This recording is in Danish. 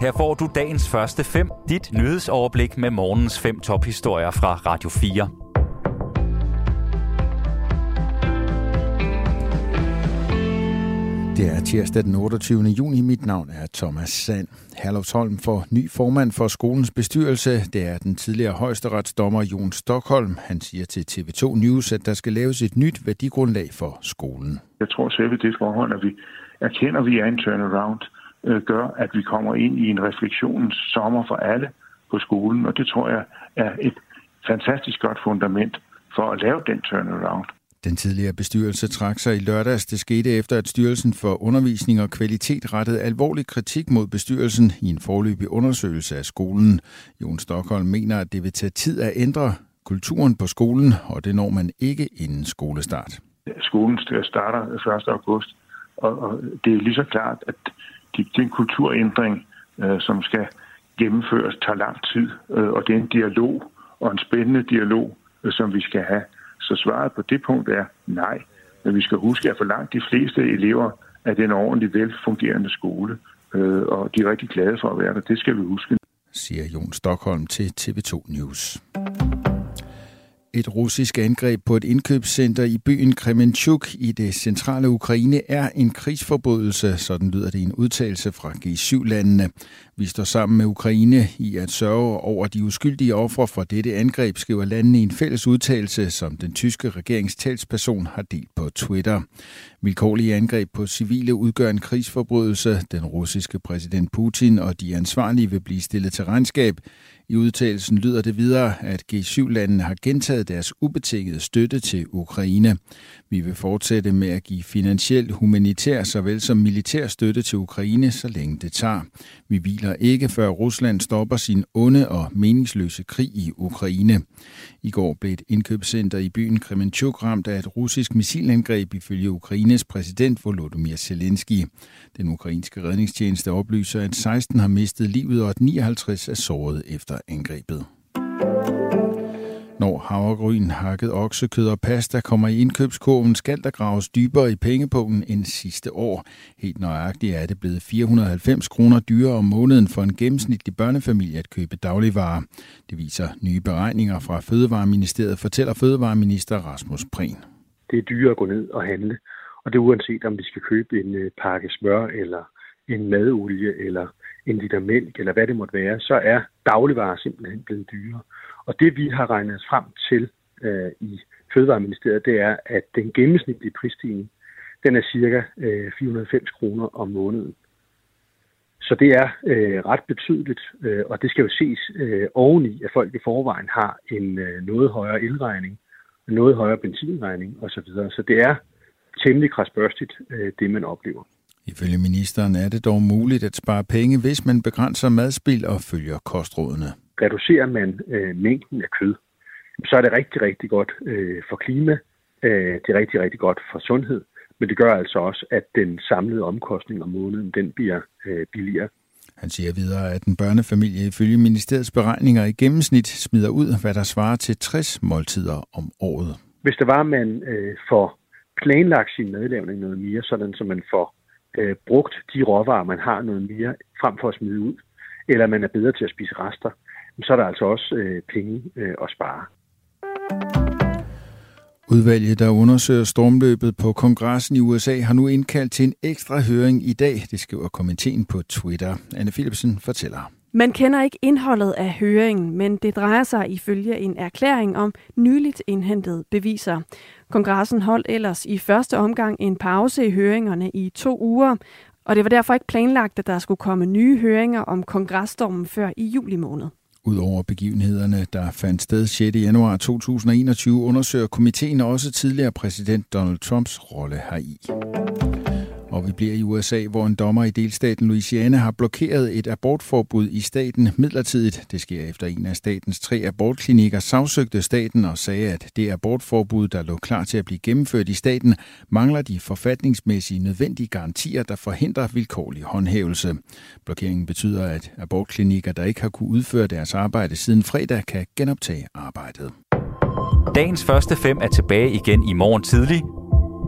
Her får du dagens første fem, dit nyhedsoverblik med morgens fem tophistorier fra Radio 4. Det er tirsdag den 28. juni. Mit navn er Thomas Sand. Herlufsholm får ny formand for skolens bestyrelse. Det er den tidligere højesteretsdommer Jon Stockholm. Han siger til TV2 News, at der skal laves et nyt værdigrundlag for skolen. Jeg tror selv, det forhold, at vi erkender, at vi er en turnaround, øh, gør, at vi kommer ind i en refleksionens sommer for alle på skolen. Og det tror jeg er et fantastisk godt fundament for at lave den turnaround. Den tidligere bestyrelse trak sig i lørdags. Det skete efter, at Styrelsen for Undervisning og Kvalitet rettede alvorlig kritik mod bestyrelsen i en forløbig undersøgelse af skolen. Jon Stockholm mener, at det vil tage tid at ændre kulturen på skolen, og det når man ikke inden skolestart. Skolen starter 1. august, og det er lige så klart, at den kulturændring, øh, som skal gennemføres, tager lang tid, øh, og det er en dialog, og en spændende dialog, øh, som vi skal have. Så svaret på det punkt er nej. Men vi skal huske, at for langt de fleste elever er det en ordentlig velfungerende skole, øh, og de er rigtig glade for at være der. Det skal vi huske. Siger Jon Stockholm til TV2 News. Et russisk angreb på et indkøbscenter i byen Kremenchuk i det centrale Ukraine er en krigsforbrydelse, sådan lyder det i en udtalelse fra G7-landene. Vi står sammen med Ukraine i at sørge over de uskyldige ofre for dette angreb, skriver landene i en fælles udtalelse, som den tyske regeringstalsperson har delt på Twitter. Vilkårlige angreb på civile udgør en krigsforbrydelse. Den russiske præsident Putin og de ansvarlige vil blive stillet til regnskab. I udtalelsen lyder det videre, at G7-landene har gentaget deres ubetingede støtte til Ukraine. Vi vil fortsætte med at give finansiel, humanitær såvel som militær støtte til Ukraine, så længe det tager. Vi hviler ikke, før Rusland stopper sin onde og meningsløse krig i Ukraine. I går blev et indkøbscenter i byen Kremenchuk ramt af et russisk missilangreb ifølge Ukraines præsident Volodymyr Zelensky. Den ukrainske redningstjeneste oplyser, at 16 har mistet livet og at 59 er såret efter angrebet. Når havregryn, hakket oksekød og pasta kommer i indkøbskurven, skal der graves dybere i pengepungen end sidste år. Helt nøjagtigt er det blevet 490 kroner dyrere om måneden for en gennemsnitlig børnefamilie at købe dagligvarer. Det viser nye beregninger fra Fødevareministeriet, fortæller Fødevareminister Rasmus Prehn. Det er dyrere at gå ned og handle, og det er uanset om vi skal købe en øh, pakke smør eller en madolie eller en liter mælk eller hvad det måtte være, så er dagligvarer simpelthen blevet dyrere. Og det vi har regnet os frem til øh, i Fødevareministeriet, det er, at den gennemsnitlige prisstigning, den er cirka øh, 490 kroner om måneden. Så det er øh, ret betydeligt, øh, og det skal jo ses øh, oveni, at folk i forvejen har en øh, noget højere elregning, noget højere benzinregning osv. Så det er temmelig krasbørstigt, øh, det man oplever. Ifølge ministeren er det dog muligt at spare penge, hvis man begrænser madspil og følger kostrådene reducerer man øh, mængden af kød, så er det rigtig, rigtig godt øh, for klima, øh, det er rigtig, rigtig godt for sundhed, men det gør altså også, at den samlede omkostning om måneden, den bliver øh, billigere. Han siger videre, at en børnefamilie ifølge ministeriets beregninger i gennemsnit smider ud, hvad der svarer til 60 måltider om året. Hvis det var, at man øh, får planlagt sin madlavning noget mere, sådan så man får øh, brugt de råvarer, man har noget mere, frem for at smide ud, eller man er bedre til at spise rester, så er der altså også øh, penge øh, at spare. Udvalget, der undersøger stormløbet på kongressen i USA, har nu indkaldt til en ekstra høring i dag. Det skriver komiteen på Twitter. Anne Philipsen fortæller. Man kender ikke indholdet af høringen, men det drejer sig ifølge en erklæring om nyligt indhentede beviser. Kongressen holdt ellers i første omgang en pause i høringerne i to uger, og det var derfor ikke planlagt, at der skulle komme nye høringer om kongresstormen før i juli måned. Udover begivenhederne, der fandt sted 6. januar 2021, undersøger komiteen også tidligere præsident Donald Trumps rolle heri. Og vi bliver i USA, hvor en dommer i delstaten Louisiana har blokeret et abortforbud i staten midlertidigt. Det sker efter en af statens tre abortklinikker sagsøgte staten og sagde, at det abortforbud, der lå klar til at blive gennemført i staten, mangler de forfatningsmæssige nødvendige garantier, der forhindrer vilkårlig håndhævelse. Blokeringen betyder, at abortklinikker, der ikke har kunne udføre deres arbejde siden fredag, kan genoptage arbejdet. Dagens første fem er tilbage igen i morgen tidlig.